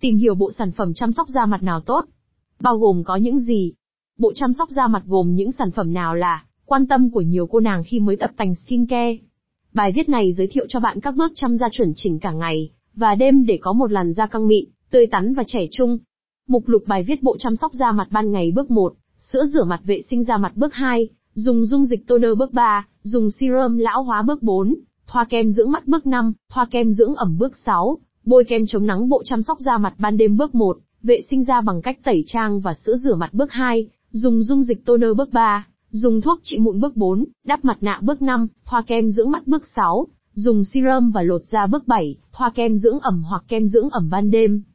Tìm hiểu bộ sản phẩm chăm sóc da mặt nào tốt. Bao gồm có những gì? Bộ chăm sóc da mặt gồm những sản phẩm nào là quan tâm của nhiều cô nàng khi mới tập tành skincare. Bài viết này giới thiệu cho bạn các bước chăm da chuẩn chỉnh cả ngày và đêm để có một làn da căng mịn, tươi tắn và trẻ trung. Mục lục bài viết bộ chăm sóc da mặt ban ngày bước 1, sữa rửa mặt vệ sinh da mặt bước 2, dùng dung dịch toner bước 3, dùng serum lão hóa bước 4, thoa kem dưỡng mắt bước 5, thoa kem dưỡng ẩm bước 6, bôi kem chống nắng bộ chăm sóc da mặt ban đêm bước 1, vệ sinh da bằng cách tẩy trang và sữa rửa mặt bước 2, dùng dung dịch toner bước 3, dùng thuốc trị mụn bước 4, đắp mặt nạ bước 5, thoa kem dưỡng mắt bước 6, dùng serum và lột da bước 7, thoa kem dưỡng ẩm hoặc kem dưỡng ẩm ban đêm.